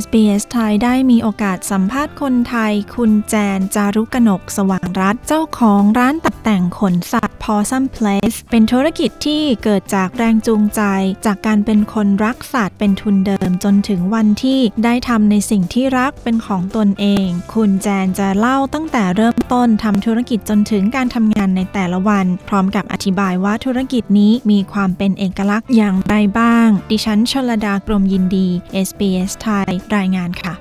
SBS ไทยได้มีโอกาสสัมภาษณ์คนไทย คุณแจนจารุกนกสว่างรัฐเจ้าของร้านตัดแต่งขนสัตว์ Possum Place เป็นธุรกิจที่เกิดจากแรงจูงใจ จากการเป็นคนรักสัตว์เป็นทุนเดิมจนถึงวันที่ได้ทำในสิ่งที่รักเป็นของตนเอง คุณแจนจะเล่าตั้งแต่เริ่มต้นทำธุรกิจจนถึงการทำงานในแต่ละวัน พร้อมกับอธิบายว่าธุรกิจนี้มีความเป็นเอกลักษณ์อย่างไรบ้าง ดิฉันชลดากรมยินดี SBS ไทยรายงานค่ะ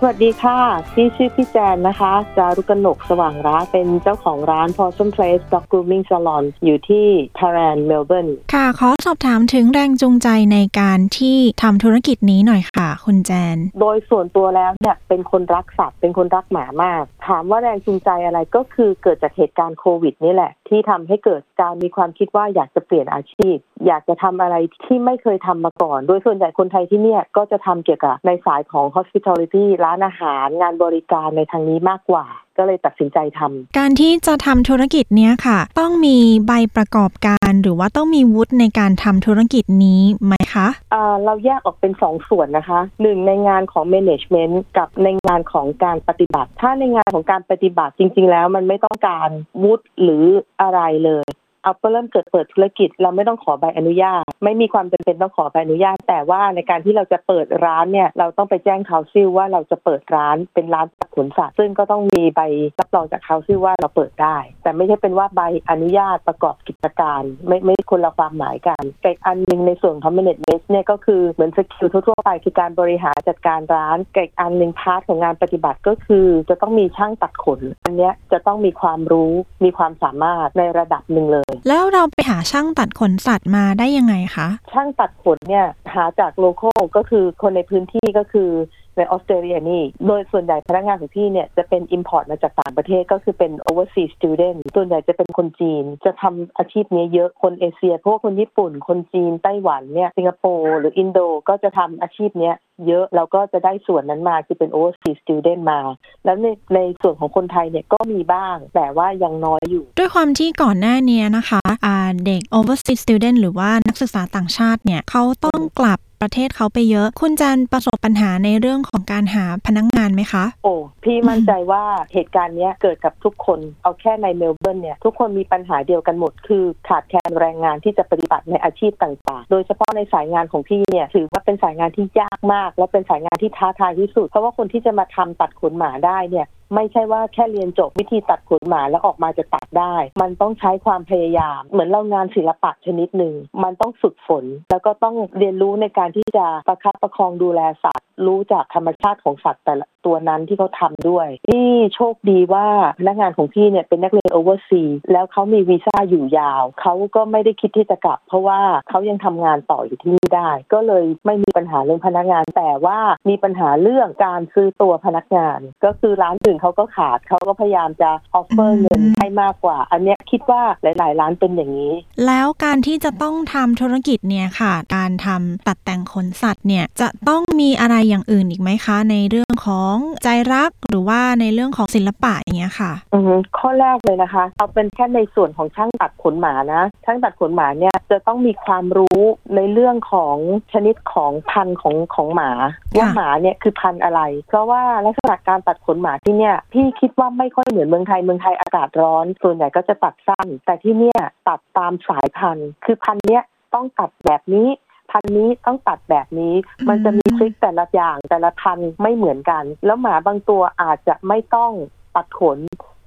สวัสดีค่ะ พี่ชื่อพี่แจนนะคะ จารุกนกสว่างรักเป็นเจ้าของร้าน Possum Place Dog Grooming Salon อยู่ที่ทารันเมลเบิร์นค่ะ ขอสอบถามถึงแรงจูงใจในการที่ทำธุรกิจนี้หน่อยค่ะ คุณแจน โดยส่วนตัวแล้วเนี่ยเป็นคนรักสัตว์ เป็นคนรักหมามาก ถามว่าแรงจูงใจอะไรก็คือเกิดจากเหตุการณ์โควิดนี่แหละ ที่ทำให้เกิดการมีความคิดว่าอยากจะเปลี่ยนอาชีพ อยากจะทำอะไรที่ไม่เคยทำมาก่อน โดยส่วนใหญ่คนไทยที่เนี่ยก็จะทำเกี่ยวกับในสายของ hospitality ร้านอาหาร งานบริการในทางนี้มากกว่า ก็เลยตัดสินใจทำการที่จะทำธุรกิจเนี้ยค่ะ ต้องมีใบประกอบการหรือว่าต้องมีวุฒิในการทำธุรกิจนี้ไหมคะอ่าเราแยกออกเป็นสองส่วนนะคะหนึ่งในงานของ management กับในงานของการปฏิบัติ ถ้าในงานของการปฏิบัติจริง ๆ แล้วมันไม่ต้องการวุฒิหรืออะไรเลย เอาเริ่มเกิดเปิดธุรกิจ เราไม่ต้องขอใบอนุญาต ไม่มีความจำเป็นต้องขอใบอนุญาต แต่ว่าในการที่เราจะเปิดร้านเนี่ยเราต้องไปแจ้ง council ว่าเราจะเปิดร้านเป็นร้านตัดขนสัตว์ซึ่งก็ต้องมีใบรับรองจาก council ว่าเราเปิดได้ แต่ไม่ใช่เป็นว่าใบอนุญาตประกอบกิจการ ไม่ไม่คนละความหมายกันแต่อันหนึ่งในส่วนของ management เนี่ยก็คือเหมือน skill ทั่วๆไปคือการบริหารจัดการร้านแต่อีกอันหนึ่ง part ของงานปฏิบัติก็คือ จะต้องมีช่างตัดขน อันเนี้ยจะต้องมีความรู้มีความสามารถในระดับหนึ่งเลยแล้วเราไปหาช่างตัดขนสัตว์มาได้ยังไงคะ ช่างตัดขนเนี่ยหาจากโลโก้ก็คือคนในพื้นที่ก็คือ ในออสเตรเลียนี่ โดยส่วนใหญ่พนักงานของพี่เนี่ยจะเป็น Import มาจากต่างประเทศก็คือเป็น overseas student ส่วนใหญ่จะเป็นคนจีน จะทำอาชีพนี้เยอะคนเอเชียพวกคนญี่ปุ่น คนจีนไต้หวันเนี่ยสิงคโปร์หรืออินโดก็จะทำอาชีพเนี้ยเยอะแล้วก็จะได้ส่วนนั้นมาคือเป็น overseas student มา แล้วในในส่วนของคนไทยเนี่ยก็มีบ้าง แต่ว่ายังน้อยอยู่ ด้วยความที่ก่อนหน้าเนี้ยนะคะอ่าเด็ก overseas student หรือว่านักศึกษาต่างชาติเนี่ยเขาต้องกลับ ประเทศเขาไปเยอะ คุณจันประสบปัญหาในเรื่องของการหาพนักงงานไหมคะ โอ้พี่มั่นใจว่าเหตุการณ์นี้เกิดกับทุกคน เอาแค่ในเมลเบิร์นเนี่ยทุกคนมีปัญหาเดียวกันหมด คือขาดแคลนแรงงานที่จะปฏิบัติในอาชีพต่างๆ โดยเฉพาะในสายงานของพี่เนี่ยถือว่าเป็นสายงานที่ยากมาก และเป็นสายงานที่ท้าทายที่สุด เพราะว่าคนที่จะมาทำตัดขนหมาได้เนี่ย ไม่ใช่ว่าแค่เรียนจบวิธีตัดขนหมาแล้วออกมาจะตัดได้ มันต้องใช้ความพยายาม เหมือนเรางานศิลปะชนิดหนึ่ง มันต้องฝึกฝน แล้วก็ต้องเรียนรู้ในการที่จะประคับประคองดูแลสัตว์ รู้จากธรรมชาติของสัตว์แต่ละตัวนั้นที่เขาทำด้วยนี่โชคดีว่าพนักงานของพี่เนี่ยเป็นนักเรียนโอเวอร์ซีแล้วเขามีวีซ่าอยู่ยาว เขาก็ไม่ได้คิดที่จะกลับ เพราะว่าเขายังทำงานต่ออยู่ที่นี่ได้ ก็เลยไม่มีปัญหาเรื่องพนักงาน แต่ว่ามีปัญหาเรื่องการซื้อตัวพนักงาน ก็คือร้านอื่นเขาก็ขาดเขาก็พยายามจะออฟเฟออืร์มเงินให้มากกว่า อันเนี้ยคิดว่าหลาย ๆ ร้านเป็นอย่างนี้ แล้วการที่จะต้องทำธุรกิจเนี่ยค่ะ การทำตัดแต่งขนสัตว์เนี่ยจะต้องมีอะไรอย่างอื่นอีกไหมคะ ในเรื่องของใจรักหรือว่าในเรื่องของศิลปะอย่างเงี้ยค่ะอือฮึข้อแรกเลยนะคะ เอาเป็นแค่ในส่วนของช่างตัดขนหมานะช่างตัดขนหมาเนี่ยจะต้องมีความรู้ในเรื่องของชนิดของพันธุ์ของของหมาว่าหมาเนี่ยคือพันธุ์อะไร เพราะว่าลักษณะการตัดขนหมาที่เนี่ยพี่คิดว่าไม่ค่อยเหมือนเมืองไทยเมืองไทยอากาศร้อน ส่วนใหญ่ก็จะตัดสั้น แต่ที่เนี่ยตัดตามสายพันธุ์ คือพันธุ์เนี้ยต้องตัดแบบนี้พันนี้ต้องตัดแบบนี้ มันจะมีทริคแต่ละอย่างแต่ละพันไม่เหมือนกัน แล้วหมาบางตัวอาจจะไม่ต้องตัดขน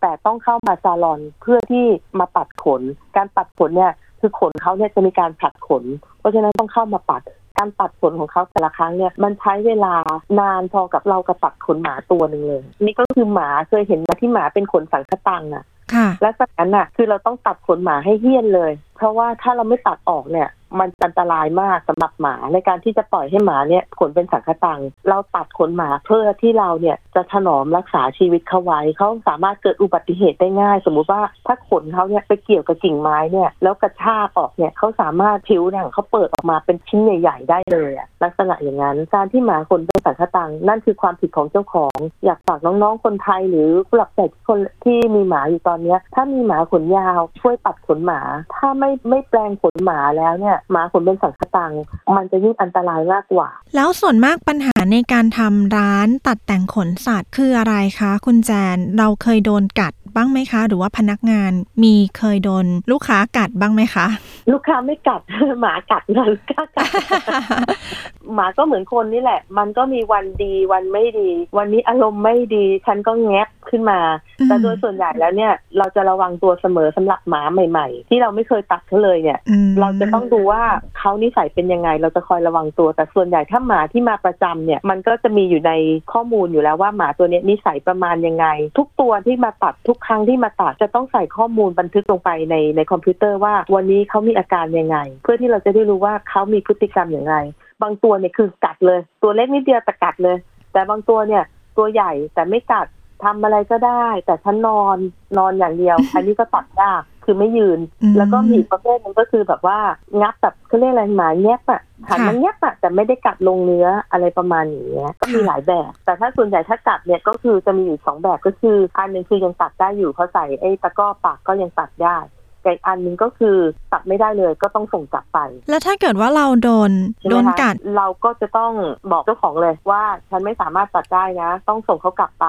แต่ต้องเข้ามาซาลอนเพื่อที่มาปัดขน การปัดขนเนี่ยคือขนเขาเนี่ยจะมีการผลัดขน เพราะฉะนั้นต้องเข้ามาปัด การตัดขนของเขาแต่ละครั้งเนี่ยมันใช้เวลานานพอกับเรากระตัดขนหมาตัวหนึ่งเลย นี่ก็คือหมาเคยเห็นไหมาที่หมาเป็นขนสังคตังอะค่ะ และจากนั้นน่ะคือเราต้องตัดขนหมาให้เหี้ยนเลย เพราะว่าถ้าเราไม่ตัดออกเนี่ย มันอันตรายมากสำหรับหมาในการที่จะปล่อยให้หมาเนี่ยขนเป็นสังคตัง เราตัดขนหมาเพื่อที่เราเนี่ยจะถนอมรักษาชีวิตเขาไว้เขาสามารถเกิดอุบัติเหตุได้ง่าย สมมุติว่าถ้าขนเขาเนี่ยไปเกี่ยวกับกิ่งไม้เนี่ยแล้วกระชากออกเนี่ยเขาสามารถผิวหนังเขาเปิดออกมาเป็นชิ้นใหญ่ ๆ ได้เลยอะลักษณะอย่างนั้นการที่หมาขนเป็นสังคตัง นั่นคือความผิดของเจ้าของ อยากฝากน้องๆคนไทยหรือผู้หลักผู้ใหญ่ทุกคนที่มีหมาอยู่ตอนเนี้ยถ้ามีหมาขนยาวช่วยตัดขนหมา ถ้าไม่ไม่แปลงขนหมาแล้วเนี่ยหมาขนเป็นสังขตังมันจะยิ่งอันตรายมากกว่า แล้วส่วนมากปัญหาในการทำร้านตัดแต่งขนสัตว์คืออะไรคะ คุณแจนเราเคยโดนกัด บ้างไหมคะ หรือว่าพนักงานมีเคยโดนลูกค้ากัดบ้างไหมคะ ลูกค้าไม่กัด หมากัดนะลูกค้ากัด หมาก็เหมือนคนนี่แหละ มันก็มีวันดีวันไม่ดี วันนี้อารมณ์ไม่ดี ฉันก็แงบขึ้นมา แต่โดยส่วนใหญ่แล้วเนี่ย เราจะระวังตัวเสมอสำหรับหมาใหม่ ๆ ที่เราไม่เคยตัดเขาเลยเนี่ยอืมเราจะต้องดูว่าเขานิสัยเป็นยังไง เราจะคอยระวังตัว แต่ส่วนใหญ่ถ้าหมาที่มาประจำเนี่ย มันก็จะมีอยู่ในข้อมูลอยู่แล้วว่าหมาตัวเนี้ยนิสัยประมาณยังไง ทุกตัวที่มาตัดทุกครั้งที่มาตัดจะต้องใส่ข้อมูลบันทึกลงไปในในคอมพิวเตอร์ว่าวันนี้เขามีอาการยังไง เพื่อที่เราจะได้รู้ว่าเขามีพฤติกรรมอย่างไร บางตัวเนี่ยคือกัดเลย ตัวเล็กนิดเดียวแต่กัดเลย แต่บางตัวเนี่ยตัวใหญ่แต่ไม่กัดทำอะไรก็ได้ แต่ฉันนอนนอนอย่างเดียว อันนี้ก็ตัดยาก คือไม่ยืนอืมแล้วก็มีอีกประเภทหนึงก็คือแบบว่างับแบบเขาเรียกอะไรหมาแงบอะหันมันแงบอะแต่ไม่ได้กัดลงเนื้ออะไรประมาณอย่างเงี้ยก็มีหลายแบบ แต่ถ้าส่วนใหญ่ถ้ากัดเนี่ยก็คือจะมีอยู่สองแบบก็คืออันหนึ่งคือยังตัดได้อยู่เขาใส่ไอ้ตะกร้อปากก็ยังตัดได้ แต่อีกอันหนึ่งก็คือตัดไม่ได้เลยก็ต้องส่งกลับไป แล้วถ้าเกิดว่าเราโดนใช่ไหโดมนคะกัด เราก็จะต้องบอกเจ้าของเลยว่าฉันไม่สามารถตัดได้นะ ต้องส่งเขากลับไป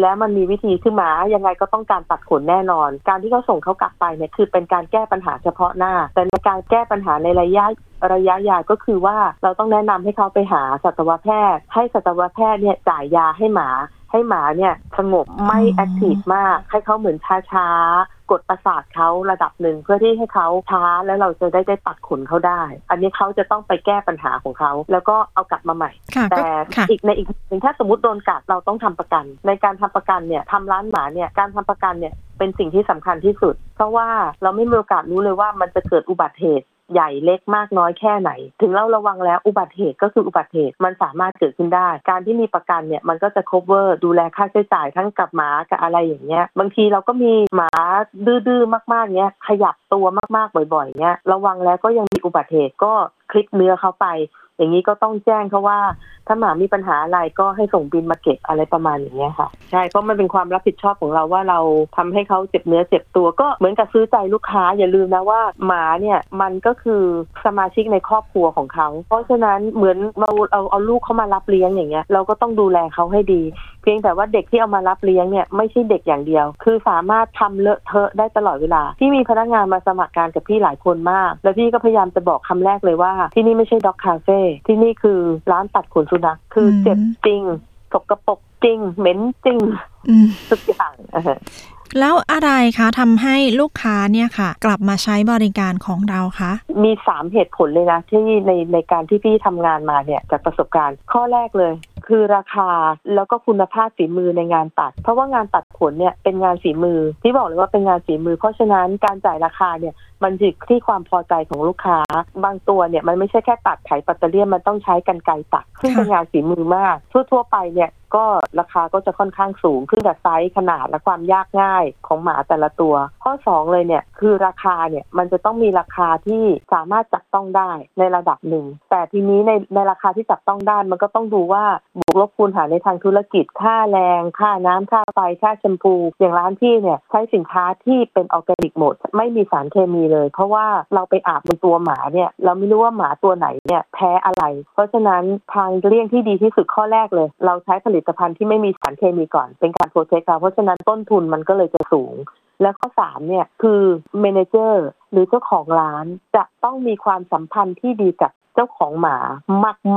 แล้วมันมีวิธีคือหมายังไงก็ต้องการตัดขนแน่นอน การที่เขาส่งเขากลับไปเนี่ยคือเป็นการแก้ปัญหาเฉพาะหน้า แต่ในการแก้ปัญหาในระยะระยะยาวก็คือว่าเราต้องแนะนำให้เขาไปหาสัตวแพทย์ ให้สัตวแพทย์เนี่ยจ่ายยาให้หมา ให้หมาเนี่ยสงบไม่อ๋อแอคทีฟมาก ให้เขาเหมือนช้าๆ กดประสาทเขาระดับหนึ่งเพื่อที่ให้เขาช้าแล้วเราจะได้ได้ตัดขนเขาได้ อันนี้เขาจะต้องไปแก้ปัญหาของเขา แล้วก็เอากลับมาใหม่ค่ะก็แต่ค่ะอีกในอีกหนึ่งถ้าสมมติโดนกัดเราต้องทำประกัน ในการทำประกันเนี่ยทำร้านหมาเนี่ยการทำประกันเนี่ยเป็นสิ่งที่สำคัญที่สุด เพราะว่าเราไม่มีโอกาสรู้เลยว่ามันจะเกิดอุบัติเหตุ ใหญ่เล็กมากน้อยแค่ไหน ถึงเราระวังแล้วอุบัติเหตุก็คืออุบัติเหตุมันสามารถเกิดขึ้นได้ การที่มีประกันเนี่ยมันก็จะ cover ดูแลค่าใช้จ่ายทั้งกับหมากับอะไรอย่างเงี้ย บางทีเราก็มีหมาดื้อๆมากๆเงี้ยขยับตัวมากๆบ่อยๆเงี้ยระวังแล้วก็ยังมีอุบัติเหตุก็คลิปเนื้อเขาไป อย่างนี้ก็ต้องแจ้งเขาว่า ถ้าหมามีปัญหาอะไรก็ให้ส่งบินมาเก็บอะไรประมาณอย่างเงี้ยค่ะ ใช่เพราะมันเป็นความรับผิดชอบของเราว่าเราทำให้เขาเจ็บเนื้อเจ็บตัวก็เหมือนกับซื้อใจลูกค้าอย่าลืมนะว่าหมาเนี่ยมันก็คือสมาชิกในครอบครัวของเขา เพราะฉะนั้นเหมือนเราเอาเอาลูกเขามารับเลี้ยงอย่างเงี้ยเราก็ต้องดูแลเขาให้ดี เพียงแต่ว่าเด็กที่เอามารับเลี้ยงเนี่ยไม่ใช่เด็กอย่างเดียว คือสามารถทำเลอะเทอะได้ตลอดเวลา ที่มีพนักงานมาสมัครงานกับพี่หลายคนมาก แล้วพี่ก็พยายามจะบอกคำแรกเลยว่าที่นี่ไม่ใช่ด็อกคาเฟ่ที่นี่คือร้านตัดขนสุนัขคือเจ็บจริงสกปรกจริง เหม็นจริงอืมทุกอย่างอ่าฮะแล้วอะไรคะทำให้ลูกค้าเนี่ยค่ะ กลับมาใช้บริการของเราคะมีสามเหตุผลเลยนะที่ในในการที่พี่ทำงานมาเนี่ยจากประสบการณ์ข้อแรกเลย คือราคาแล้วก็คุณภาพฝีมือในงานตัด เพราะว่างานตัดขนเนี่ยเป็นงานฝีมือ ที่บอกเลยว่าเป็นงานฝีมือ เพราะฉะนั้นการจ่ายราคาเนี่ยมันอยู่ที่ความพอใจของลูกค้า บางตัวเนี่ยมันไม่ใช่แค่ตัดใช้ปัตตาเลี่ยนมันต้องใช้กรรไกรตัดซึ่งเป็นงานฝีมือมากทั่วๆไปเนี่ย ก็ราคาก็จะค่อนข้างสูงขึ้นกับไซส์ขนาดและความยากง่ายของหมาแต่ละตัว ข้อสองเลยเนี่ยคือราคาเนี่ยมันจะต้องมีราคาที่สามารถจับต้องได้ในระดับหนึ่ง แต่ทีนี้ในในราคาที่จับต้องได้มันก็ต้องดูว่าบวกลบคูณหารในทางธุรกิจ ค่าแรง ค่าน้ำค่าไฟค่าแชมพู อย่างร้านที่เนี่ยใช้สินค้าที่เป็นออร์แกนิกหมด ไม่มีสารเคมีเลย เพราะว่าเราไปอาบบนตัวหมาเนี่ยเราไม่รู้ว่าหมาตัวไหนเนี่ยแพ้อะไร เพราะฉะนั้นทางเลี่ยงที่ดีที่สุดข้อแรกเลย เราใช้ผลิตตภัณฑ์ที่ไม่มีสารเคมีก่อน เป็นการโปรเทคเราเพราะฉะนั้นต้นทุนมันก็เลยจะสูง และข้อสามเนี่ยคือเมนเจอร์ หรือเจ้าของร้านจะต้องมีความสัมพันธ์ที่ดีกับเจ้าของหมา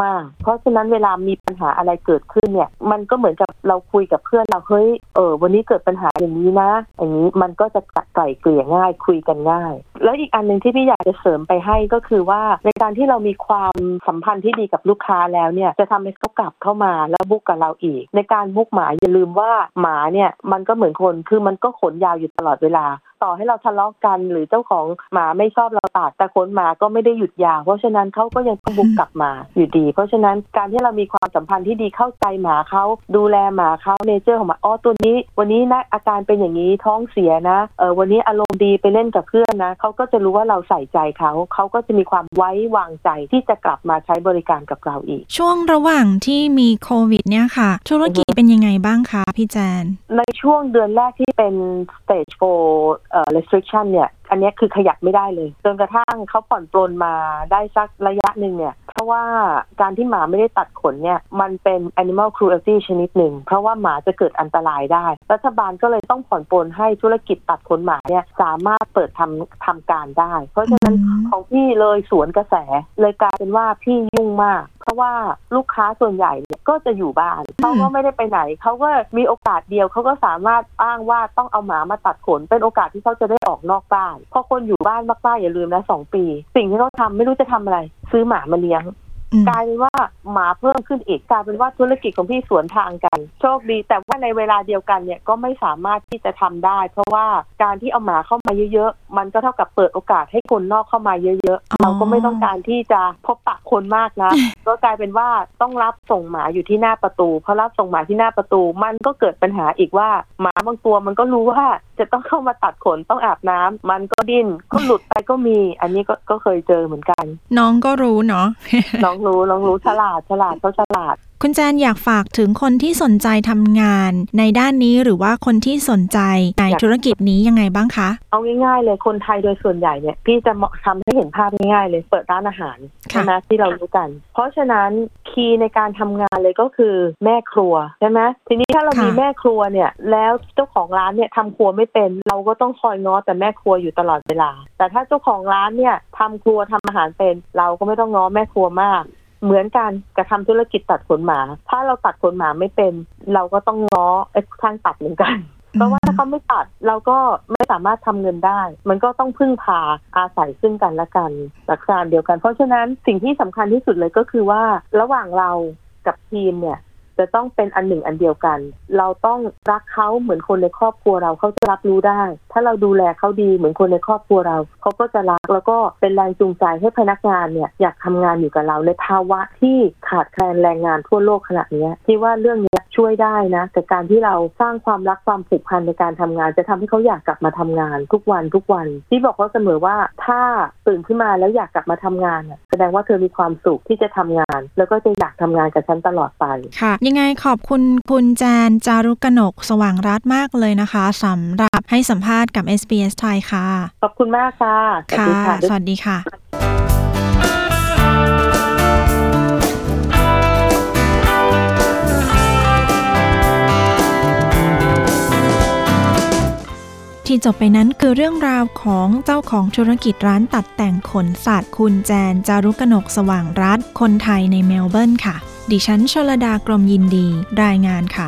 มาก ๆ เพราะฉะนั้นเวลามีปัญหาอะไรเกิดขึ้นเนี่ย มันก็เหมือนกับเราคุยกับเพื่อนเราเฮ้ยเออวันนี้เกิดปัญหาอย่างนี้นะ อย่างนี้มันก็จะไกล่เกลี่ยง่ายคุยกันง่าย แล้วอีกอันหนึ่งที่พี่อยากจะเสริมไปให้ก็คือว่าในการที่เรามีความสัมพันธ์ที่ดีกับลูกค้าแล้วเนี่ยจะทำให้เขากลับเข้ามาแล้วบุกกับเราอีก ในการบุกหมาอย่าลืมว่าหมาเนี่ยมันก็เหมือนคนคือมันก็ขนยาวอยู่ตลอดเวลา ต่อให้เราทะเลาะกัน หรือเจ้าของหมาไม่ชอบเราตัดแต่ขนหมาก็ไม่ได้หยุดยาวเพราะฉะนั้นเขาก็ยังต้องบุกกลับมาอยู่ดี เพราะฉะนั้นการที่เรามีความสัมพันธ์ที่ดีเข้าใจหมาเขาดูแลหมาเขาเนเจอร์ของหมาอ๋อตัวนี้ วันนี้นะอาการเป็นอย่างนี้ท้องเสียนะเออวันนี้อารมณ์ดีไปเล่นกับเพื่อนนะเขาก็จะรู้ว่าเราใส่ใจเขาเขาก็จะมีความไว้วางใจที่จะกลับมาใช้บริการกับเราอีก ช่วงระหว่างที่มีโควิดเนี่ยค่ะ ธุรกิจเป็นยังไงบ้างคะพี่แจน ในช่วงเดือนแรกที่เป็น stage 4เอ่อ restriction เนี่ย อันเนี้ยคือขยับไม่ได้เลย จนกระทั่งเขาผ่อนปลนมาได้สักระยะหนึ่งเนี่ย เพราะว่าการที่หมาไม่ได้ตัดขนเนี่ย มันเป็น animal cruelty ชนิดหนึ่ง เพราะว่าหมาจะเกิดอันตรายได้ รัฐบาลก็เลยต้องผ่อนปลนให้ธุรกิจตัดขนหมาเนี่ยสามารถเปิดทำทำการได้ เพราะฉะนั้นอืมของพี่เลยสวนกระแส เลยกลายเป็นว่าพี่ยุ่งมาก เพราะว่าลูกค้าส่วนใหญ่เนี่ยก็จะอยู่บ้านเขาก็ไม่ได้ไปไหนเขาก็มีโอกาสเดียวเขาก็สามารถอ้างว่าต้องเอาหมามาตัดขนเป็นโอกาสที่เขาจะได้ออกนอกบ้านพอคนอยู่บ้านมากๆอย่าลืมนะสองปี สิ่งที่เขาทำไม่รู้จะทำอะไร ซื้อหมามาเลี้ยง กลายเป็นว่าหมาเพิ่มขึ้นอีกกลายเป็นว่าธุรกิจของพี่สวนทางกัน โชคดี แต่ว่าในเวลาเดียวกันเนี่ยก็ไม่สามารถที่จะทำได้ เพราะว่าการที่เอาหมาเข้ามาเยอะๆ มันก็เท่ากับเปิดโอกาสให้คนนอกเข้ามาเยอะอ๋อๆเราก็ไม่ต้องการที่จะพบปะคนมากนะก็กลายเป็นว่าต้องรับส่งหมาอยู่ที่หน้าประตูพอรับส่งหมาที่หน้าประตู มันก็เกิดปัญหาอีกว่าหมาบางตัวมันก็รู้ว่าจะต้องเข้ามาตัดขนต้องอาบน้ำมันก็ดิ้นก็หลุดไปก็มี อันนี้ก็ก็เคยเจอเหมือนกัน น้องก็รู้เนาะน้องรู้น้องรู้ฉลาดฉลาดเขาฉลาด คุณแจนอยากฝากถึงคนที่สนใจทำงาน ในด้านนี้หรือว่าคนที่สนใจในอยากธุรกิจนี้ยังไงบ้างคะ เอาง่ายๆเลยคนไทยโดยส่วนใหญ่เนี่ยพี่จะเหมาะทำให้เห็นภาพง่ายๆเลยเปิดร้านอาหารค่ะใช่ไหมที่เรารู้กัน เพราะฉะนั้นคีย์ในการทำงานเลยก็คือแม่ครัวใช่ไหมทีนี้ถ้าเรามีแม่ครัวเนี่ย แล้วเจ้าของร้านเนี่ยทำครัวไม่เป็น เราก็ต้องคอยง้อแต่แม่ครัวอยู่ตลอดเวลา แต่ถ้าเจ้าของร้านเนี่ยทำครัวทำอาหารเป็น เราก็ไม่ต้องง้อแม่ครัวมาก เหมือนกันกับทำธุรกิจตัดขนหมา ถ้าเราตัดขนหมาไม่เป็น เราก็ต้องง้อไอ้ช่างตัดเหมือนกันเพราะว่าถ้าเขาไม่ตัดเราก็ไม่สามารถทำเงินได้ มันก็ต้องพึ่งพาอาศัยซึ่งกันและกันหลักการเดียวกัน เพราะฉะนั้นสิ่งที่สำคัญที่สุดเลยก็คือว่าระหว่างเรากับทีมเนี่ย จะต้องเป็นอันหนึ่งอันเดียวกัน เราต้องรักเขาเหมือนคนในครอบครัวเราเขาจะรับรู้ได้ ถ้าเราดูแลเขาดีเหมือนคนในครอบครัวเรา เขาก็จะรักแล้วก็เป็นแรงจูงใจให้พนักงานเนี่ยอยากทำงานอยู่กับเราในภาวะที่ขาดแคลนแรงงานทั่วโลกขณะนี้ที่ว่าเรื่องนี้ ช่วยได้นะแต่การที่เราสร้างความรักความผูกพันในการทำงาน จะทำให้เขาอยากกลับมาทำงานทุกวันทุกวัน ที่บอกเขาเสมอว่าถ้าตื่นขึ้นมาแล้วอยากกลับมาทำงานน่ะแสดงว่าเธอมีความสุขที่จะทำงาน แล้วก็จะอยากทำงานกับฉันตลอดไปค่ะ ยังไงขอบคุณคุณแจนจารุกนกสว่างรัตน์มากเลยนะคะสำหรับให้สัมภาษณ์กับ SBS ไทยค่ะ ขอบคุณมากค่ะสวัสค่ะดีค่ะ สวัสดีค่ะ ที่จบไปนั้นคือเรื่องราวของเจ้าของธุรกิจร้านตัดแต่งขนสัตว์คุณแจน จารุกนกสว่างรัฐ คนไทยในเมลเบิร์นค่ะ ดิฉันชลดากรมยินดี รายงานค่ะ